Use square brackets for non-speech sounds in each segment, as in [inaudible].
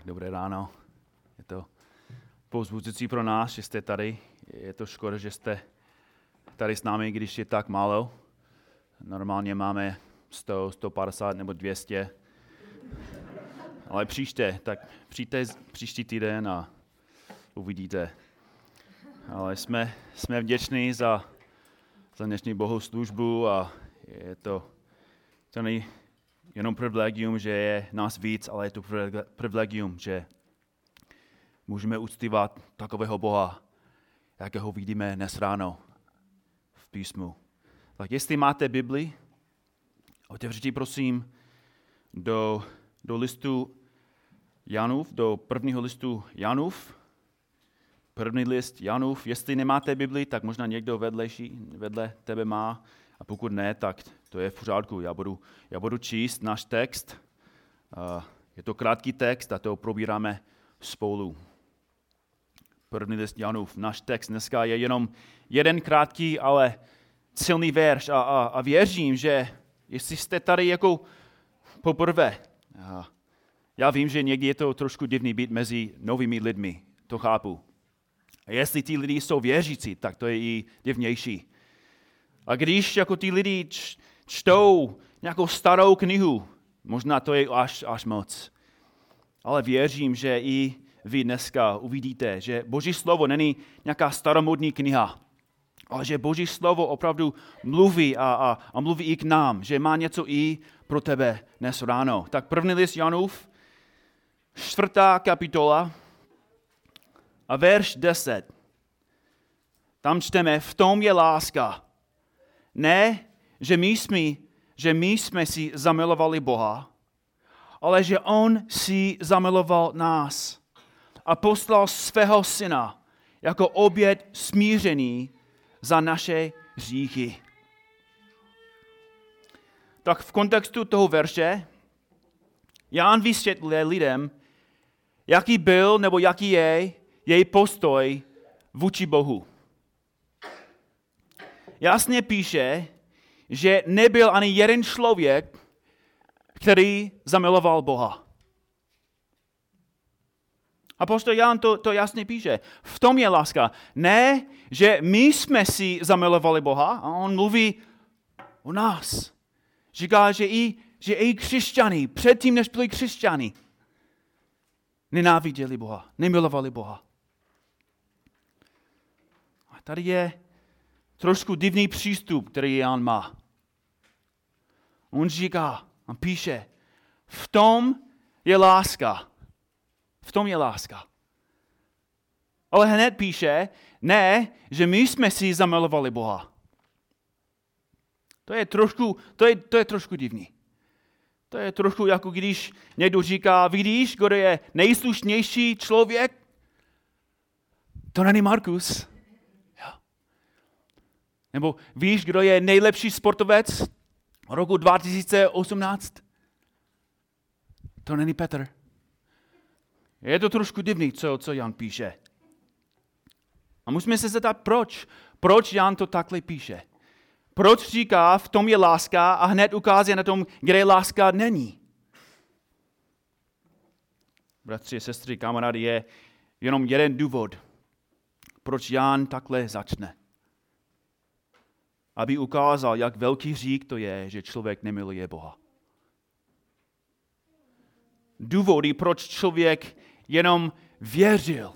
Tak, dobré ráno. Je to povzbuzující pro nás, že jste tady. Je to škoda, že jste tady s námi, když je tak málo. Normálně máme 100, 150 nebo 200. Ale příště, tak přijďte příští týden a uvidíte. Ale jsme, jsme vděční za, za dnešní bohoslužbu a je to, to není jenom privilegium, že je nás víc, ale je to privilegium, že můžeme uctívat takového Boha, jakého vidíme dnes ráno v písmu. Tak jestli máte Bibli, otevřete prosím do, do listu Janův, do prvního listu Janův, první list Janův. Jestli nemáte Bibli, tak možná někdo vedlejší, vedle tebe má. A pokud ne, tak to je v pořádku. Já budu, já budu číst náš text. Je to krátký text a to probíráme spolu. První list Janův. Náš text dneska je jenom jeden krátký, ale silný verš a, a, a věřím, že jestli jste tady jako poprvé, já vím, že někdy je to trošku divný být mezi novými lidmi, to chápu. A jestli ti lidi jsou věřící, tak to je i divnější. A když jako ty lidi čtou nějakou starou knihu, možná to je až, až moc. Ale věřím, že i vy dneska uvidíte, že Boží slovo není nějaká staromodní kniha, ale že Boží slovo opravdu mluví a, a, a mluví i k nám, že má něco i pro tebe dnes ráno. Tak první list Janův, čtvrtá kapitola a verš 10. Tam čteme, v tom je láska. Ne, že my jsme, že my jsme si zamilovali Boha, ale že On si zamiloval nás a poslal svého syna jako oběd smířený za naše hříchy. Tak v kontextu toho verše Jan vysvětluje lidem, jaký byl nebo jaký je její postoj vůči Bohu jasně píše, že nebyl ani jeden člověk, který zamiloval Boha. A postoj Jan to, to jasně píše. V tom je láska. Ne, že my jsme si zamilovali Boha, a on mluví o nás. Říká, že i, že i křesťany, předtím, než byli křesťany, nenáviděli Boha, nemilovali Boha. A tady je trošku divný přístup, který Jan má. On říká, on píše, v tom je láska. V tom je láska. Ale hned píše, ne, že my jsme si zamilovali Boha. To je trošku, to je, to je trošku divný. To je trošku jako když někdo říká, vidíš, kdo je nejslušnější člověk? To není Markus. Nebo víš, kdo je nejlepší sportovec roku 2018? To není Petr. Je to trošku divný, co, co Jan píše. A musíme se zeptat, proč? Proč Jan to takhle píše? Proč říká, v tom je láska a hned ukází na tom, kde láska není? Bratři sestry, kamarádi, je jenom jeden důvod, proč Jan takhle začne aby ukázal, jak velký řík to je, že člověk nemiluje Boha. Důvody, proč člověk jenom věřil.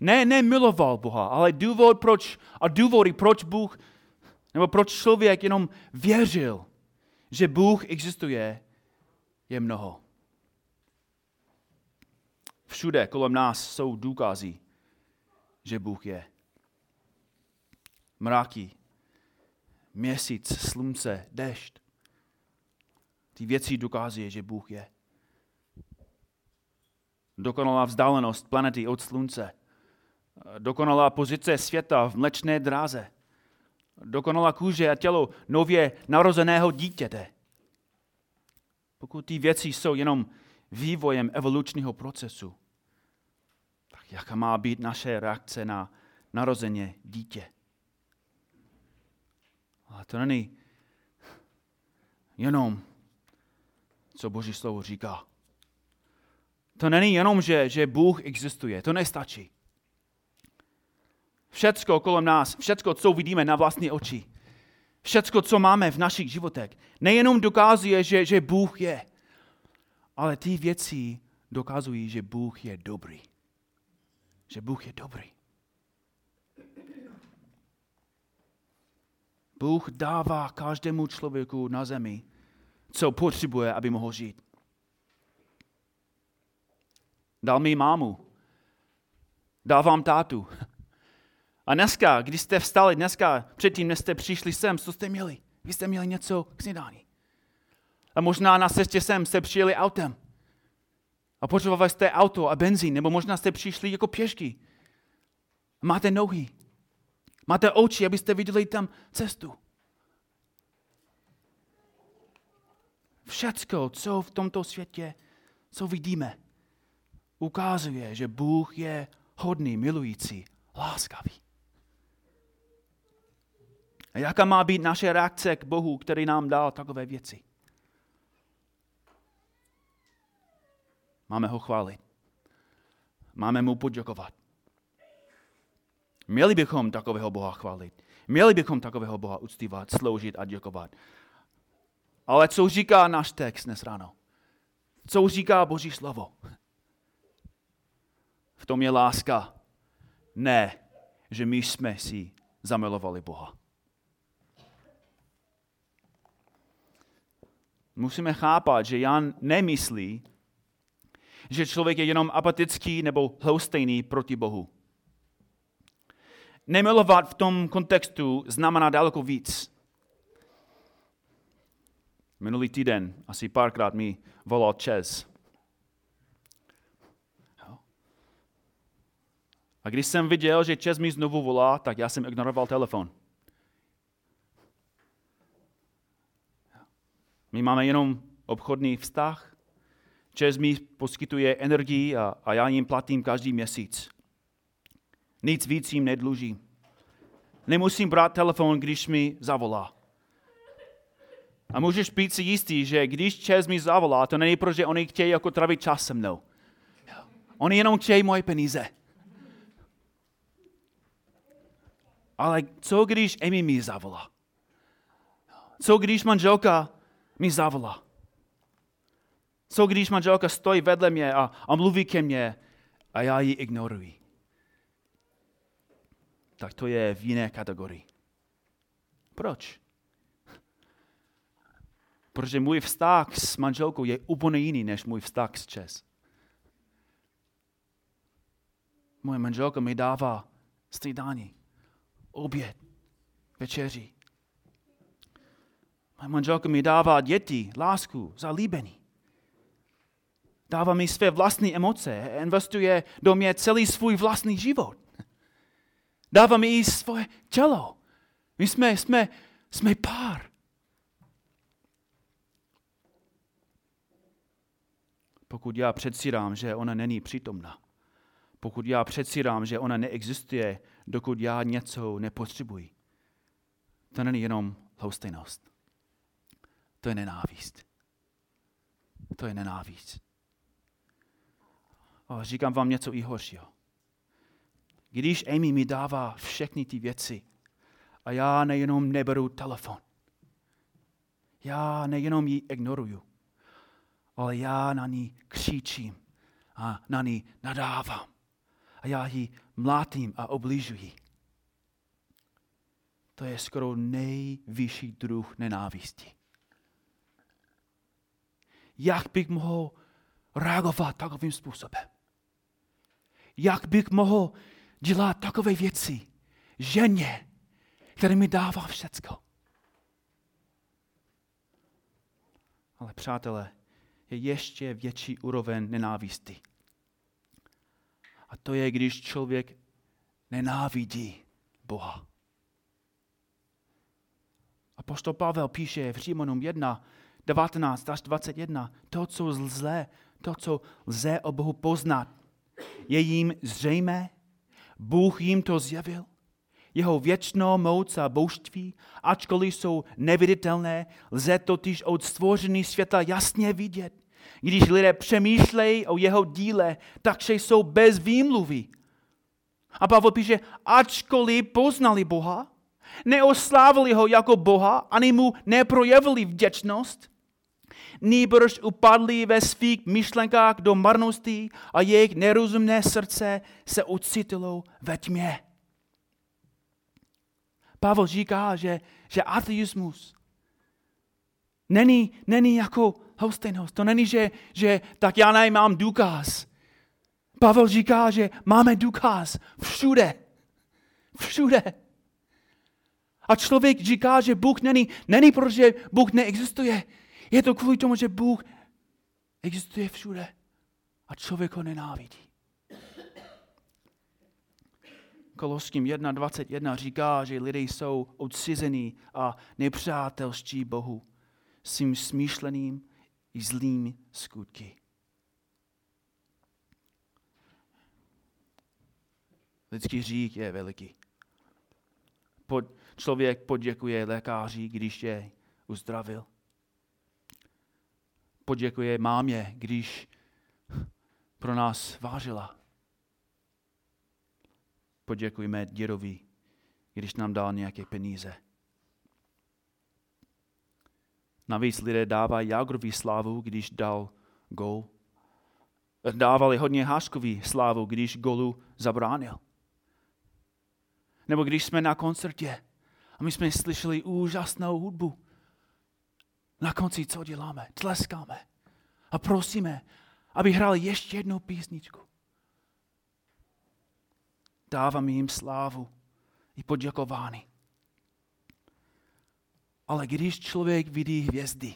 Ne, nemiloval Boha, ale důvod, proč, a důvody, proč Bůh, nebo proč člověk jenom věřil, že Bůh existuje, je mnoho. Všude kolem nás jsou důkazy, že Bůh je. Mraky, měsíc, slunce, dešť. Ty věci dokázuje, že Bůh je. Dokonalá vzdálenost planety od slunce. Dokonalá pozice světa v mlečné dráze. Dokonalá kůže a tělo nově narozeného dítěte. Pokud ty věci jsou jenom vývojem evolučního procesu, tak jaká má být naše reakce na narozeně dítě? Ale to není jenom, co Boží slovo říká. To není jenom, že, že Bůh existuje. To nestačí. Všecko kolem nás, všecko, co vidíme na vlastní oči, všecko, co máme v našich životech, nejenom dokazuje, že, že Bůh je, ale ty věci dokazují, že Bůh je dobrý. Že Bůh je dobrý. Bůh dává každému člověku na zemi, co potřebuje, aby mohl žít. Dal mi mámu. Dal vám tátu. A dneska, když jste vstali, dneska, předtím, než jste přišli sem, co jste měli? Vy jste měli něco k snídání. A možná na cestě sem jste přijeli autem. A potřebovali jste auto a benzín, nebo možná jste přišli jako pěšky. Máte nohy. Máte oči, abyste viděli tam cestu. Všecko, co v tomto světě, co vidíme, ukazuje, že Bůh je hodný, milující, láskavý. A jaká má být naše reakce k Bohu, který nám dal takové věci? Máme ho chválit. Máme mu poděkovat. Měli bychom takového Boha chválit. Měli bychom takového Boha uctívat, sloužit a děkovat. Ale co říká náš text dnes ráno? Co říká Boží slovo? V tom je láska. Ne, že my jsme si zamilovali Boha. Musíme chápat, že Jan nemyslí, že člověk je jenom apatický nebo hloustejný proti Bohu. Nemilovat v tom kontextu znamená daleko víc. Minulý týden asi párkrát mi volal Čes. A když jsem viděl, že Čes mi znovu volá, tak já jsem ignoroval telefon. My máme jenom obchodní vztah. Čes mi poskytuje energii a, a já jim platím každý měsíc. Nic víc jim nedluží. Nemusím brát telefon, když mi zavolá. A můžeš být si jistý, že když Čes mi zavolá, to není proto, že oni chtějí jako travit čas se mnou. Oni jenom chtějí moje peníze. Ale co když Amy mi zavolá? Co když manželka mi zavolá? Co když manželka stojí vedle mě a, a mluví ke mně a já ji ignoruji? Tak to je v jiné kategorii. Proč? [laughs] Protože můj vztah s manželkou je úplně jiný než můj vztah s Čes. Moje manželka mi dává střídání, oběd, večeři. Moje manželka mi dává děti, lásku, zalíbení. Dává mi své vlastní emoce, investuje do mě celý svůj vlastní život. Dává mi i svoje tělo. My jsme, jsme, jsme pár. pokud já předsírám, že ona není přítomna, pokud já předsírám, že ona neexistuje, dokud já něco nepotřebuji, to není jenom hostejnost. To je nenávist. To je nenávist. A říkám vám něco i horšího. Když Amy mi dává všechny ty věci a já nejenom neberu telefon, já nejenom ji ignoruju, ale já na ní křičím a na ní nadávám. A já ji mlátím a obližuji. To je skoro nejvyšší druh nenávisti. Jak bych mohl reagovat takovým způsobem? Jak bych mohl dělat takové věci ženě, které mi dává všecko? Ale přátelé, je ještě větší úroveň nenávisti. A to je, když člověk nenávidí Boha. A poštol Pavel píše v Římanům 1, 19 až 21, to, co zlé, to, co lze o Bohu poznat, je jim zřejmé, Bůh jim to zjevil, jeho věčnou moc a božství, ačkoliv jsou neviditelné, lze totiž od stvoření světa jasně vidět, Když lidé přemýšlejí o jeho díle, takže jsou bez výmluvy. A Pavel píše, ačkoliv poznali Boha, neoslávili ho jako Boha, ani mu neprojevili vděčnost, nýbrž upadli ve svých myšlenkách do marnosti a jejich nerozumné srdce se ocitilo ve tmě. Pavel říká, že, že ateismus není, není jako hostejnost. To není, že, že tak já nemám důkaz. Pavel říká, že máme důkaz všude. Všude. A člověk říká, že Bůh není, není protože Bůh neexistuje. Je to kvůli tomu, že Bůh existuje všude. A člověk ho nenávidí. Koloským 1.21 říká, že lidé jsou odcizení a nepřátelští Bohu svým smýšleným i zlým skutky. Lidský řík je veliký. Pod, člověk poděkuje lékaři, když je uzdravil. Poděkuje mámě, když pro nás vážila. Poděkujeme dědovi, když nám dal nějaké peníze. Navíc lidé dávají Jagrovi slávu, když dal gol. Dávali hodně Háškovi slávu, když golu zabránil. Nebo když jsme na koncertě a my jsme slyšeli úžasnou hudbu. Na konci co děláme? Tleskáme a prosíme, aby hrali ještě jednu písničku. Dáváme jim slávu i poděkování. Ale když člověk vidí hvězdy,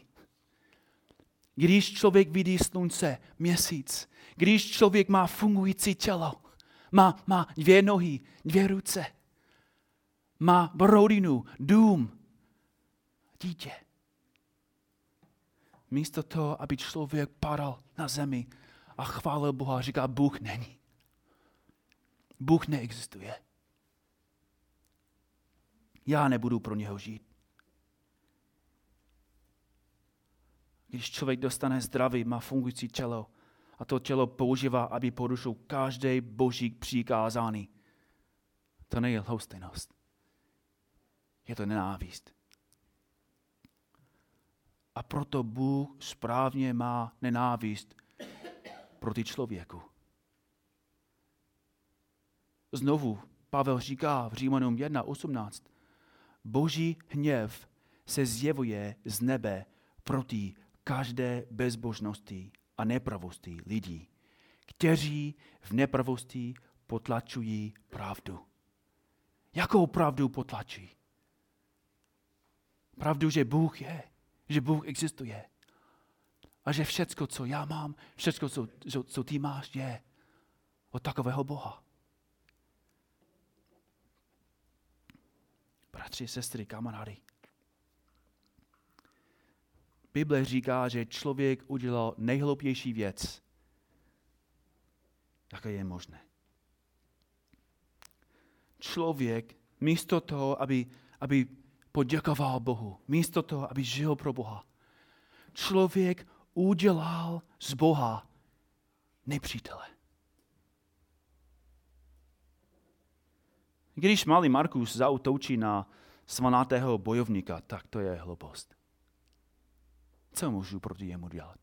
když člověk vidí slunce, měsíc, když člověk má fungující tělo, má, má dvě nohy, dvě ruce, má rodinu, dům, dítě. Místo toho, aby člověk padal na zemi a chválil Boha, říká, Bůh není. Bůh neexistuje. Já nebudu pro něho žít. Když člověk dostane zdraví, má fungující tělo a to tělo používá, aby porušil každé boží přikázání, to není lhostejnost. Je to nenávist. A proto Bůh správně má nenávist proti člověku. Znovu Pavel říká v Římanům 1.18. Boží hněv se zjevuje z nebe proti každé bezbožnosti a nepravosti lidí, kteří v nepravosti potlačují pravdu. Jakou pravdu potlačí? Pravdu, že Bůh je, že Bůh existuje. A že všecko, co já mám, všecko, co, co ty máš, je od takového Boha. Bratři, sestry, kamarády. Bible říká, že člověk udělal nejhloupější věc, jaké je možné. Člověk místo toho, aby, aby poděkoval Bohu, místo toho, aby žil pro Boha, člověk udělal z Boha nepřítele. Když malý Markus zautočí na svanatého bojovníka, tak to je hloupost. Co můžu proti němu dělat?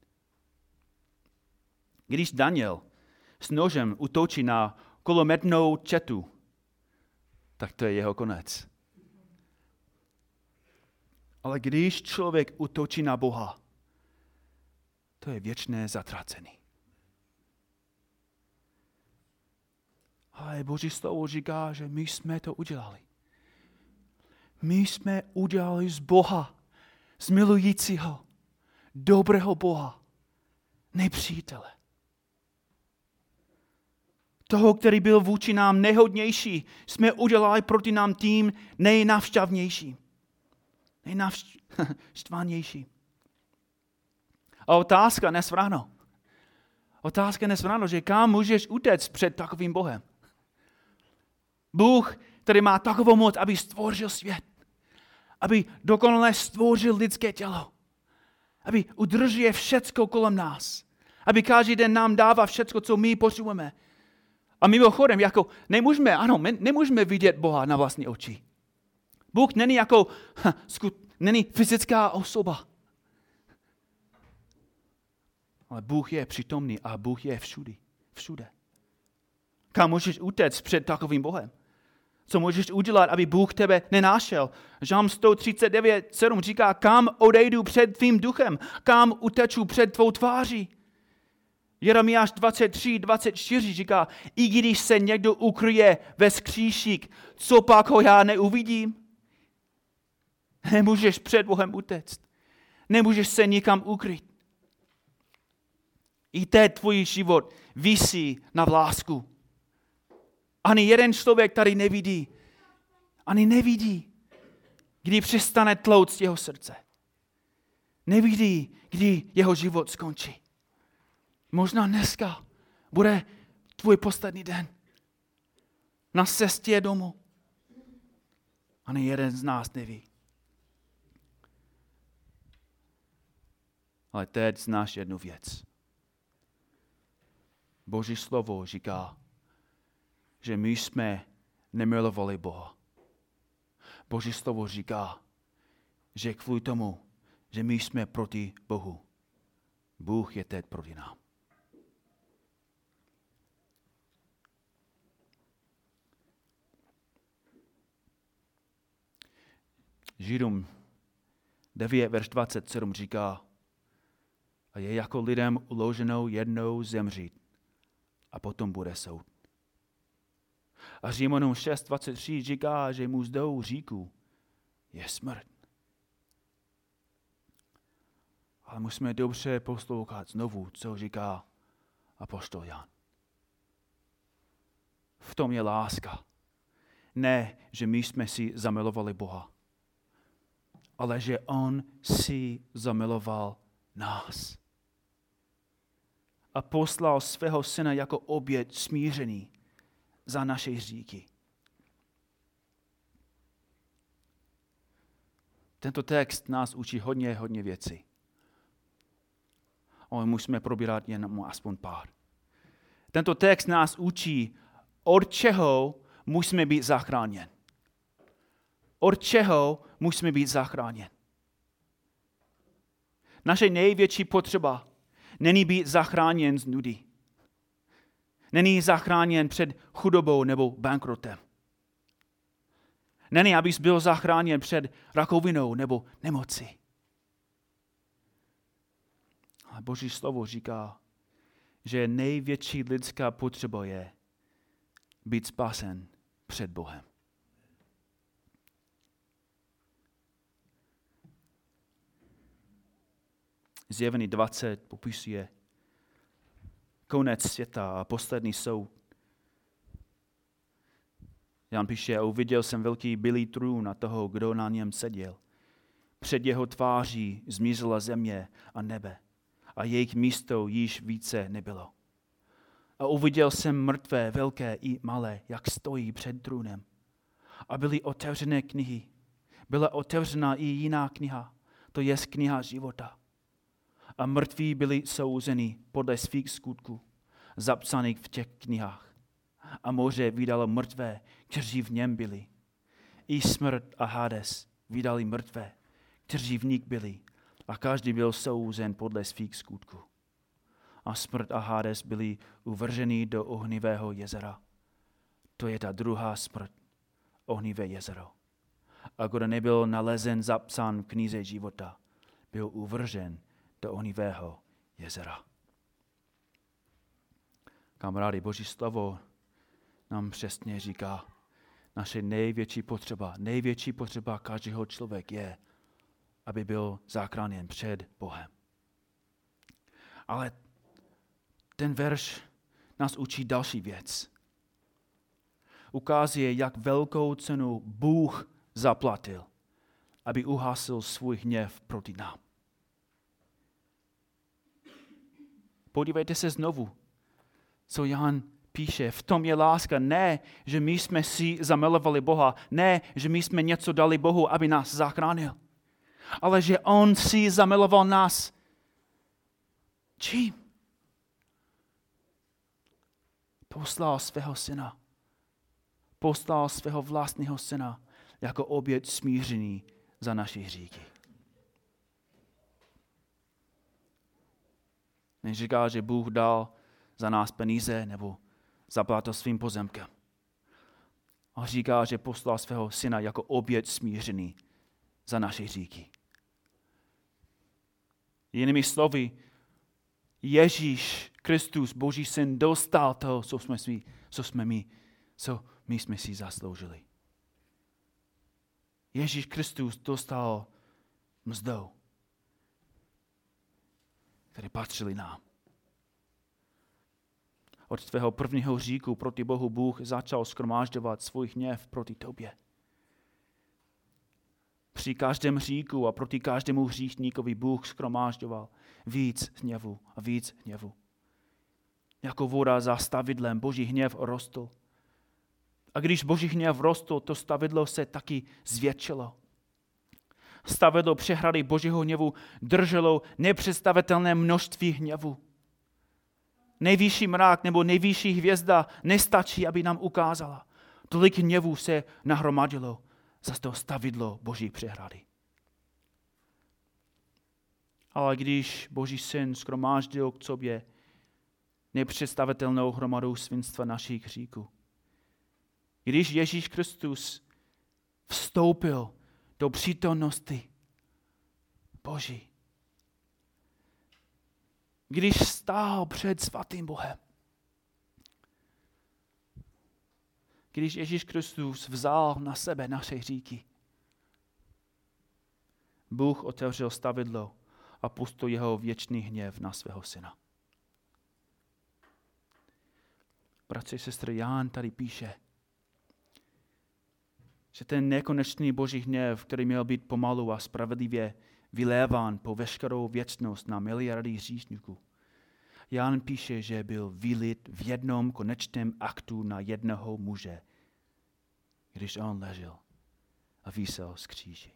Když Daniel s nožem utočí na kolometnou četu, tak to je jeho konec. Ale když člověk utočí na Boha, to je věčné zatracení. Ale Boží slovo říká, že my jsme to udělali. My jsme udělali z Boha, z milujícího, dobrého Boha, nepřítele. Toho, který byl vůči nám nejhodnější, jsme udělali proti nám tím nejnavšťavnější. Nejnavštvanější. [laughs] A otázka dnes ráno. Otázka dnes ráno, že kam můžeš utéct před takovým Bohem? Bůh, který má takovou moc, aby stvořil svět. Aby dokonale stvořil lidské tělo Aby udržuje všecko kolem nás. Aby každý den nám dává všecko, co my potřebujeme. A mimochodem, jako nemůžeme, ano, my nemůžeme vidět Boha na vlastní oči. Bůh není jako, ha, skut, není fyzická osoba. Ale Bůh je přítomný a Bůh je všude. Všude. Kam můžeš utéct před takovým Bohem? Co můžeš udělat, aby Bůh tebe nenášel? Žám 139, 7 říká, kam odejdu před tvým duchem? Kam uteču před tvou tváří? Jeremiáš 23, 24 říká, i když se někdo ukryje ve skříšík, co pak ho já neuvidím? Nemůžeš před Bohem utéct. Nemůžeš se nikam ukryt. I teď tvůj život visí na vlásku. Ani jeden člověk tady nevidí. Ani nevidí, kdy přestane tlout z jeho srdce. Nevidí, kdy jeho život skončí. Možná dneska bude tvůj poslední den. Na cestě domů. Ani jeden z nás neví. Ale teď znáš jednu věc. Boží slovo říká, že my jsme nemilovali Boha. Boží slovo říká, že kvůli tomu, že my jsme proti Bohu, Bůh je teď proti nám. Židům 9, verš 27 říká, je jako lidem uloženou jednou zemřít a potom bude soud. A Římanům 6.23 říká, že mu zdou říku je smrt. Ale musíme dobře poslouchat znovu, co říká apostol Jan. V tom je láska. Ne, že my jsme si zamilovali Boha, ale že On si zamiloval nás. A poslal svého syna jako oběd smířený za naše hříky. Tento text nás učí hodně, hodně věcí. Ale musíme probírat jen aspoň pár. Tento text nás učí, od čeho musíme být zachráněn. Od čeho musíme být zachráněn. Naše největší potřeba není být zachráněn z nudy. Není zachráněn před chudobou nebo bankrotem. Není, abys byl zachráněn před rakovinou nebo nemocí. Ale Boží slovo říká, že největší lidská potřeba je být spasen před Bohem. Zjevení 20 popisuje konec světa a poslední soud. Jan píše, uviděl jsem velký bílý trůn a toho, kdo na něm seděl. Před jeho tváří zmizela země a nebe a jejich místo již více nebylo. A uviděl jsem mrtvé, velké i malé, jak stojí před trůnem. A byly otevřené knihy. Byla otevřena i jiná kniha, to je kniha života a mrtví byli souzeni podle svých skutků, zapsaných v těch knihách. A moře vydalo mrtvé, kteří v něm byli. I smrt a Hades vydali mrtvé, kteří v nich byli. A každý byl souzen podle svých skutků. A smrt a Hades byli uvrženi do ohnivého jezera. To je ta druhá smrt, ohnivé jezero. A kdo nebyl nalezen zapsán v knize života, byl uvržen do ohnivého jezera. Kamarády, Boží slovo nám přesně říká, naše největší potřeba, největší potřeba každého člověka je, aby byl záchráněn před Bohem. Ale ten verš nás učí další věc. Ukazuje, jak velkou cenu Bůh zaplatil, aby uhasil svůj hněv proti nám. Podívejte se znovu, co Jan píše. V tom je láska. Ne, že my jsme si zamilovali Boha. Ne, že my jsme něco dali Bohu, aby nás zachránil. ale že on si zamiloval nás. Čím? Poslal svého syna. Poslal svého vlastního syna jako oběd smířený za naši hříky. Neříká, že Bůh dal za nás peníze nebo zaplatil svým pozemkem. A říká, že poslal svého syna jako oběd smířený za naše hříky. Jinými slovy, Ježíš Kristus, Boží syn, dostal to, co jsme, si, co jsme my, co my jsme si zasloužili. Ježíš Kristus dostal mzdou, které patřily nám. Od tvého prvního říku proti Bohu Bůh začal skromážďovat svůj hněv proti tobě. Při každém říku a proti každému hříšníkovi Bůh skromážďoval víc hněvu a víc hněvu. Jako voda za stavidlem Boží hněv rostl. A když Boží hněv rostl, to stavidlo se taky zvětšilo. Stavidlo přehrady Božího hněvu drželo nepředstavitelné množství hněvu. Nejvyšší mrak nebo nejvyšší hvězda nestačí, aby nám ukázala. Tolik hněvu se nahromadilo za to stavidlo Boží přehrady. Ale když Boží syn skromáždil k sobě nepředstavitelnou hromadou svinstva našich hříků, když Ježíš Kristus vstoupil do přítomnosti Boží, když stál před svatým Bohem, když Ježíš Kristus vzal na sebe naše hříky. Bůh otevřel stavidlo a pustil jeho věčný hněv na svého syna. Bratři, sestry, Ján tady píše, že ten nekonečný boží hněv, který měl být pomalu a spravedlivě vyléván po veškerou věčnost na miliardy hříšníků, Jan píše, že byl vylit v jednom konečném aktu na jednoho muže, když on ležel a vysel z kříži.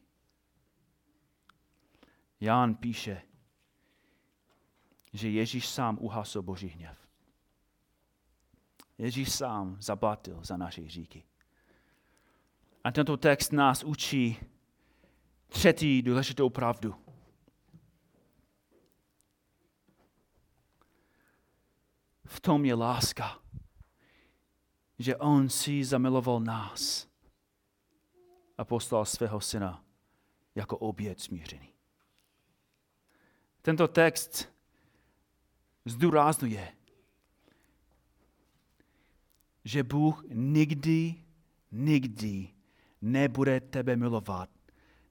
Jan píše, že Ježíš sám uhasl Boží hněv. Ježíš sám zaplatil za naše říky. A tento text nás učí třetí důležitou pravdu. V tom je láska, že on si zamiloval nás a poslal svého syna jako oběd smířený. Tento text zdůraznuje, že Bůh nikdy, nikdy nebude tebe milovat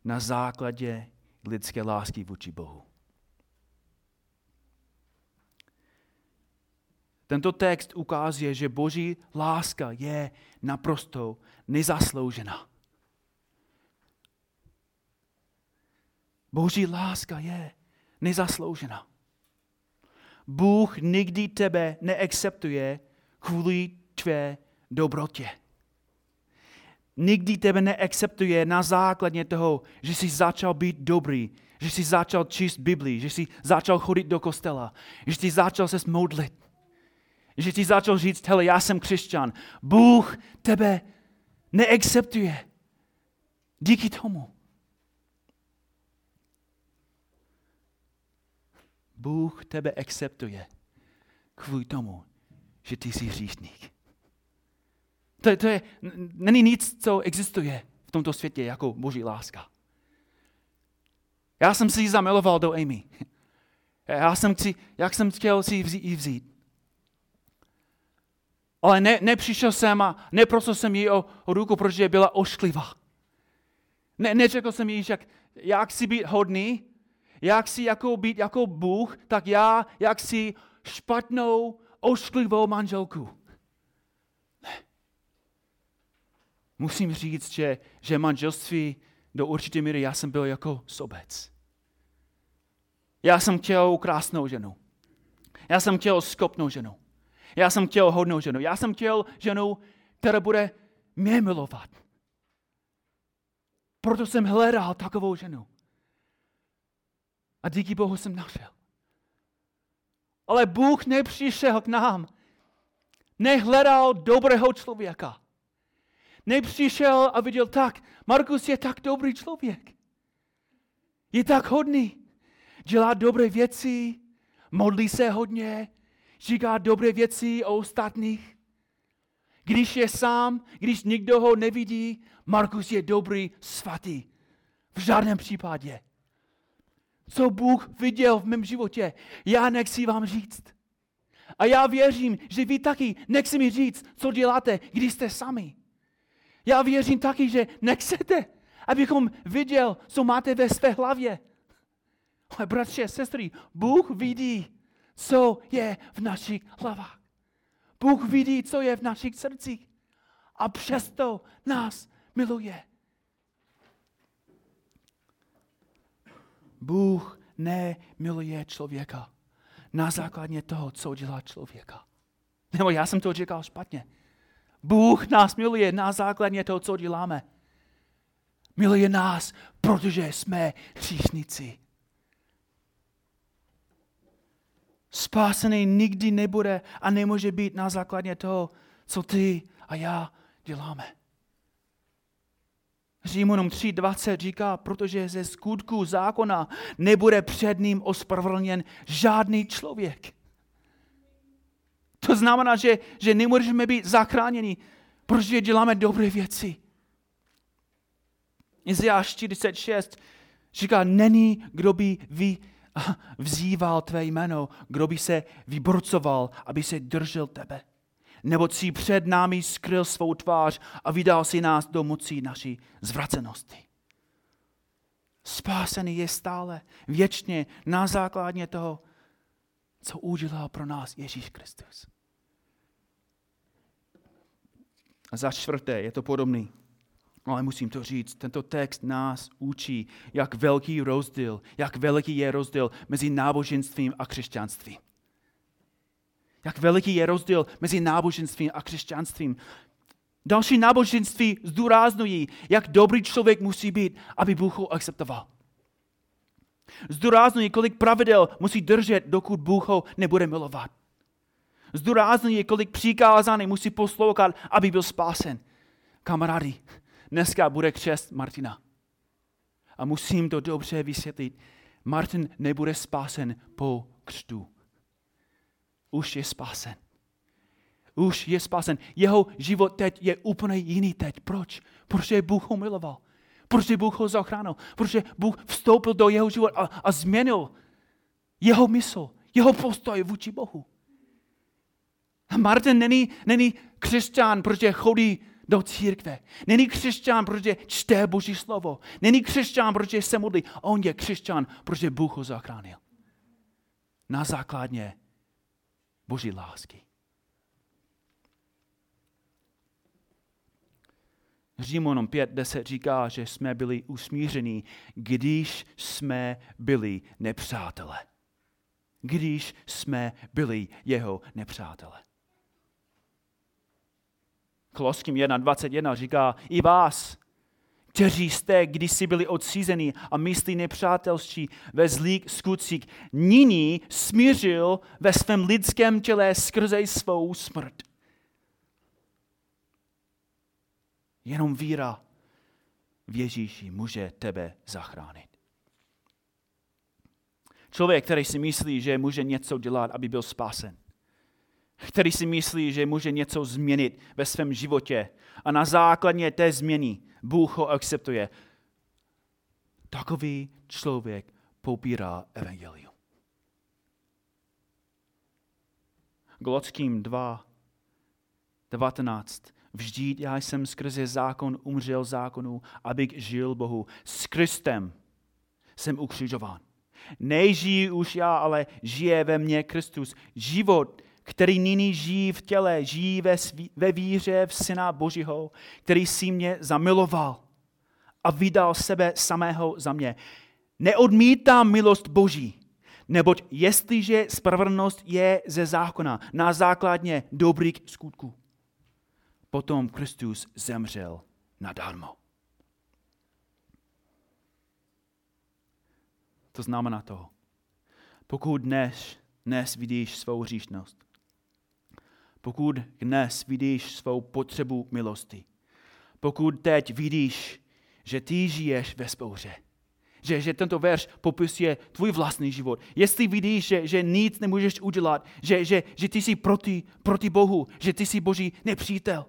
na základě lidské lásky vůči Bohu. Tento text ukazuje, že boží láska je naprosto nezasloužená. Boží láska je nezasloužená. Bůh nikdy tebe neakceptuje kvůli tvé dobrotě. Nikdy tebe neakceptuje na základě toho, že jsi začal být dobrý, že jsi začal číst Biblii, že jsi začal chodit do kostela, že jsi začal se modlit. Že jsi začal říct, hele, já jsem křesťan. Bůh tebe neakceptuje. Díky tomu. Bůh tebe akceptuje kvůli tomu, že ty jsi hříšník. To, to je, není nic, co existuje v tomto světě jako boží láska. Já jsem si ji zamiloval do Amy. Já jsem, si, jak jsem chtěl si ji vzít. Ale ne, nepřišel jsem a neprosil jsem jí o, o ruku, protože byla ošklivá. Ne, neřekl jsem jí, jak, jak si být hodný, jak si jako být jako Bůh, tak já, jak si špatnou, ošklivou manželku. Ne. Musím říct, že, že manželství do určité míry já jsem byl jako sobec. Já jsem chtěl krásnou ženu. Já jsem chtěl skopnou ženu. Já jsem chtěl hodnou ženu. Já jsem chtěl ženu, která bude mě milovat. Proto jsem hledal takovou ženu. A díky Bohu jsem našel. Ale Bůh nepřišel k nám. Nehledal dobrého člověka. Nepřišel a viděl tak, Markus je tak dobrý člověk. Je tak hodný. Dělá dobré věci, modlí se hodně, říká dobré věci o ostatních. Když je sám, když nikdo ho nevidí, Markus je dobrý, svatý. V žádném případě. Co Bůh viděl v mém životě, já nechci vám říct. A já věřím, že vy taky nechci mi říct, co děláte, když jste sami. Já věřím taky, že nechcete, abychom viděl, co máte ve své hlavě. Ale bratři a sestry, Bůh vidí, co je v našich hlavách. Bůh vidí, co je v našich srdcích. A přesto nás miluje. Bůh nemiluje člověka na základě toho, co dělá člověka. Nebo já jsem to říkal špatně. Bůh nás miluje na základě toho, co děláme. Miluje nás, protože jsme hříšníci. Spásený nikdy nebude a nemůže být na základě toho, co ty a já děláme. Římanům 3.20 říká, protože ze skutku zákona nebude před ním ospravedlněn žádný člověk. To znamená, že, že nemůžeme být zachráněni, protože děláme dobré věci. Izajáš 46 říká, není, kdo by vy, vzýval tvé jméno, kdo by se vyborcoval, aby se držel tebe. Nebo si před námi skryl svou tvář a vydal si nás do moci naší zvracenosti. Spásený je stále, věčně, na základě toho, co udělal pro nás Ježíš Kristus. A za čtvrté, je to podobný. Ale musím to říct, tento text nás učí, jak velký rozdíl, jak veliký je rozdíl mezi náboženstvím a křesťanstvím. Jak veliký je rozdíl mezi náboženstvím a křesťanstvím. Další náboženství zdůraznují, jak dobrý člověk musí být, aby Bůh ho akceptoval. Zdůraznují, kolik pravidel musí držet, dokud Bůh ho nebude milovat. Zdůraznují, kolik přikázání musí poslouchat, aby byl spásen. Kamarády, dneska bude křest Martina. A musím to dobře vysvětlit. Martin nebude spásen po křtu. Už je spásen. Už je spásen. Jeho život teď je úplně jiný teď. Proč? Protože Bůh ho miloval. Protože Bůh ho zachránil. Protože Bůh vstoupil do jeho života a, a změnil jeho mysl, jeho postoj vůči Bohu. A Martin není, není křesťan, protože chodí do církve. Není křesťan, protože čte Boží slovo. Není křesťan, protože se modlí. On je křesťan, protože Bůh ho zachránil. Na základě Boží lásky. Římonom 5.10 říká, že jsme byli usmíření, když jsme byli nepřátelé. Když jsme byli jeho nepřátelé. Koloským 1.21 říká, i vás, kteří jste kdysi byli odcízeni a myslí nepřátelští ve zlých skutcích, nyní smířil ve svém lidském těle skrze svou smrt. Jenom víra v Ježíši může tebe zachránit. Člověk, který si myslí, že může něco dělat, aby byl spasen, který si myslí, že může něco změnit ve svém životě a na základě té změny Bůh ho akceptuje. Takový člověk popírá evangelium. Glotským 2, 19. Vždyť já jsem skrze zákon umřel zákonu, abych žil Bohu. S Kristem jsem ukřižován. Nežijí už já, ale žije ve mně Kristus. Život, který nyní žijí v těle, žijí ve, svý, ve víře v Syna Božího, který si mě zamiloval a vydal sebe samého za mě. Neodmítám milost Boží, neboť jestliže spravedlnost je ze zákona na základně dobrých skutků, potom Kristus zemřel nadarmo. To znamená toho. Pokud dnes, dnes vidíš svou hříšnost, pokud dnes vidíš svou potřebu milosti, pokud teď vidíš, že ty žiješ ve spouře, že, že tento verš popisuje tvůj vlastní život. Jestli vidíš, že, že nic nemůžeš udělat, že, že, že ty jsi proti, proti Bohu, že ty jsi Boží nepřítel,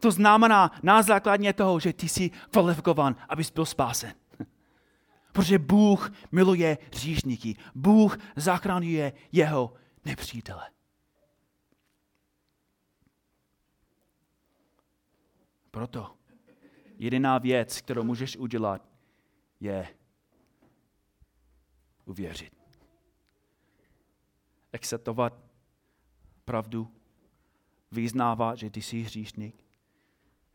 to znamená na základně toho, že ty jsi kvalifikovan, abys byl spásen. [laughs] Protože Bůh miluje říšníky. Bůh zachraňuje jeho nepřítele. Proto jediná věc, kterou můžeš udělat, je uvěřit. Akceptovat pravdu, vyznávat, že ty jsi hříšník,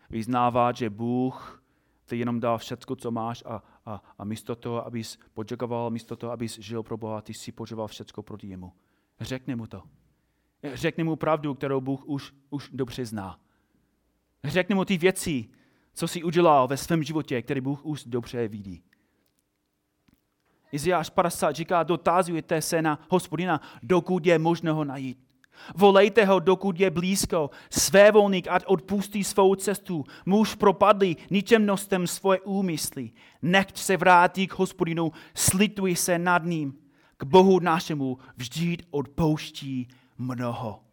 vyznávat, že Bůh ty jenom dal všechno, co máš a, a, a místo toho, abys poděkoval, místo toho, abys žil pro Boha, ty si požoval všechno proti jemu. Řekni mu to. Řekni mu pravdu, kterou Bůh už, už dobře zná. Řekni mu ty věci, co jsi udělal ve svém životě, který Bůh už dobře vidí. Izajáš 50 říká, dotazujete se na hospodina, dokud je možno ho najít. Volejte ho, dokud je blízko. Své volník, ať odpustí svou cestu. Muž propadlý ničemnostem svoje úmysly. Nechť se vrátí k hospodinu, slituj se nad ním. K Bohu našemu vždyť odpouští mnoho.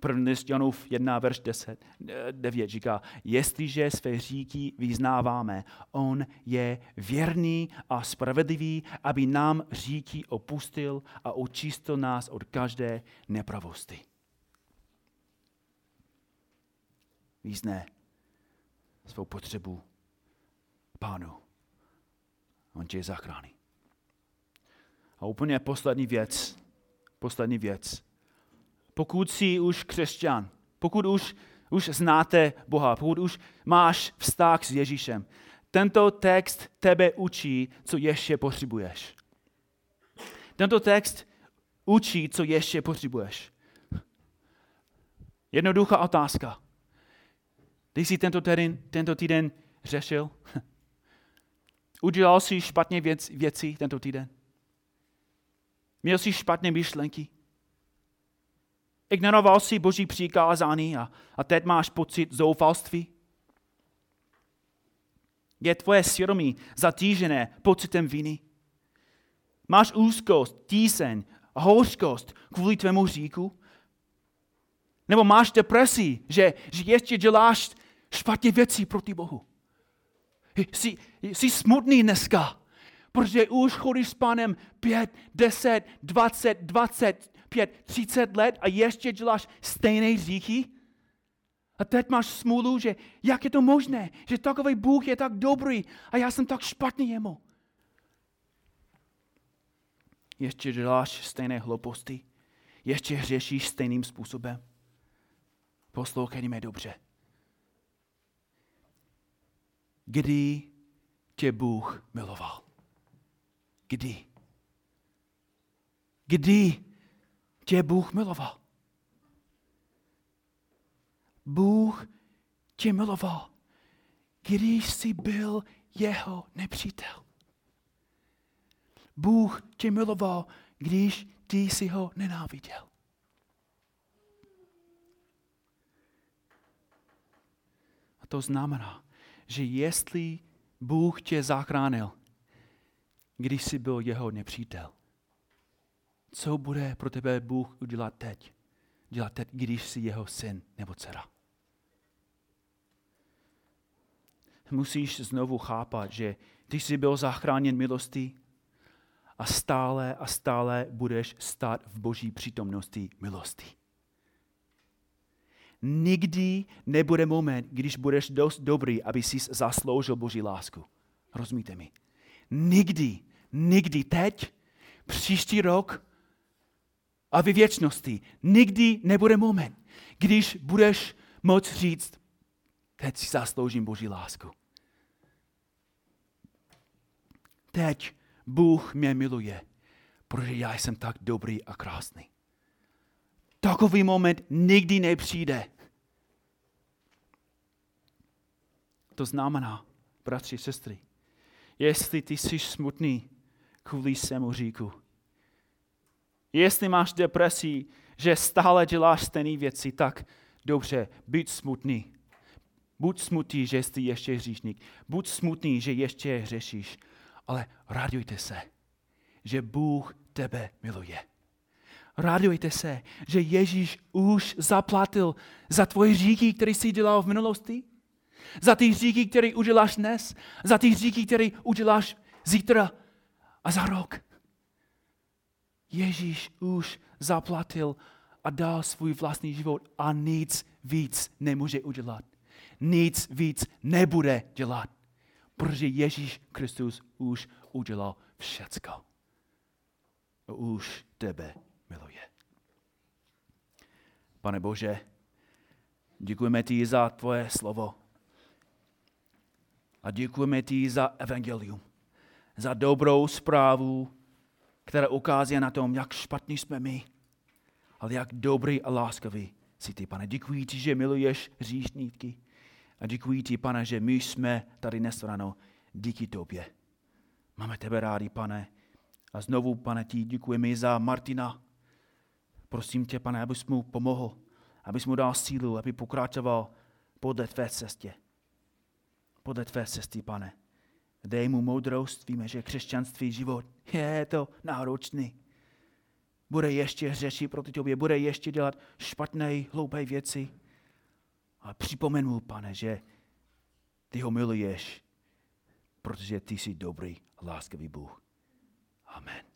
První list Janův 1, verš 10, 9 říká, jestliže své říky vyznáváme, on je věrný a spravedlivý, aby nám říky opustil a očistil nás od každé nepravosti. Význé svou potřebu pánu. On tě zachrání. A úplně poslední věc, poslední věc, pokud jsi už křesťan, pokud už, už znáte Boha, pokud už máš vztah s Ježíšem, tento text tebe učí, co ještě potřebuješ. Tento text učí, co ještě potřebuješ. Jednoduchá otázka. Ty jsi tento týden, tento týden řešil? [laughs] Udělal jsi špatně věc, věci tento týden? Měl jsi špatné myšlenky? Ignoroval jsi boží přikázání a, a teď máš pocit zoufalství? Je tvoje svědomí zatížené pocitem viny? Máš úzkost, tíseň hořkost kvůli tvému říku? Nebo máš depresi, že, že ještě děláš špatně věci proti Bohu? Jsi, jsi smutný dneska, protože už chodíš s pánem 5, 10, 20, 20, 25, 30 let a ještě děláš stejné hříchy? A teď máš smůlu, že jak je to možné, že takový Bůh je tak dobrý a já jsem tak špatný jemu. Ještě děláš stejné hlouposti. Ještě hřešíš stejným způsobem. Poslouchej mě dobře. Kdy tě Bůh miloval? Kdy? Kdy tě Bůh miloval. Bůh tě miloval, když jsi byl jeho nepřítel. Bůh tě miloval, když ty jsi ho nenáviděl. A to znamená, že jestli Bůh tě zachránil, když jsi byl jeho nepřítel, co bude pro tebe Bůh udělat teď? Dělat teď, když jsi jeho syn nebo dcera. Musíš znovu chápat, že ty jsi byl zachráněn milostí a stále a stále budeš stát v boží přítomnosti milosti. Nikdy nebude moment, když budeš dost dobrý, aby si zasloužil boží lásku. Rozumíte mi? Nikdy, nikdy teď, příští rok, a ve věčnosti nikdy nebude moment, když budeš moct říct, teď si zasloužím Boží lásku. Teď Bůh mě miluje, protože já jsem tak dobrý a krásný. Takový moment nikdy nepřijde. To znamená, bratři, sestry, jestli ty jsi smutný kvůli svému říku. Jestli máš depresi, že stále děláš stejné věci, tak dobře, buď smutný. Buď smutný, že jsi ještě hříšník. Buď smutný, že ještě hřešíš. Ale radujte se, že Bůh tebe miluje. Radujte se, že Ježíš už zaplatil za tvoje říky, které jsi dělal v minulosti. Za ty říky, které uděláš dnes. Za ty říky, které uděláš zítra a za rok. Ježíš už zaplatil a dal svůj vlastní život a nic víc nemůže udělat. Nic víc nebude dělat, protože Ježíš Kristus už udělal všecko. A už tebe miluje. Pane Bože, děkujeme ti za tvoje slovo. A děkujeme ti za evangelium, za dobrou zprávu, která ukazuje na tom, jak špatní jsme my, ale jak dobrý a láskavý jsi ty, pane. Děkuji ti, že miluješ hříšníky. A děkuji ti, pane, že my jsme tady dnes ráno díky tobě. Máme tebe rádi, pane. A znovu, pane, ti děkujeme za Martina. Prosím tě, pane, abys mu pomohl, abys mu dal sílu, aby pokračoval podle tvé cestě. Podle tvé cesty, pane. Dej mu moudrost, víme, že křesťanství život je to náročný. Bude ještě hřešit proti tobě, bude ještě dělat špatné, hloupé věci. Ale připomen mu, pane, že ty ho miluješ, protože ty jsi dobrý, láskavý Bůh. Amen.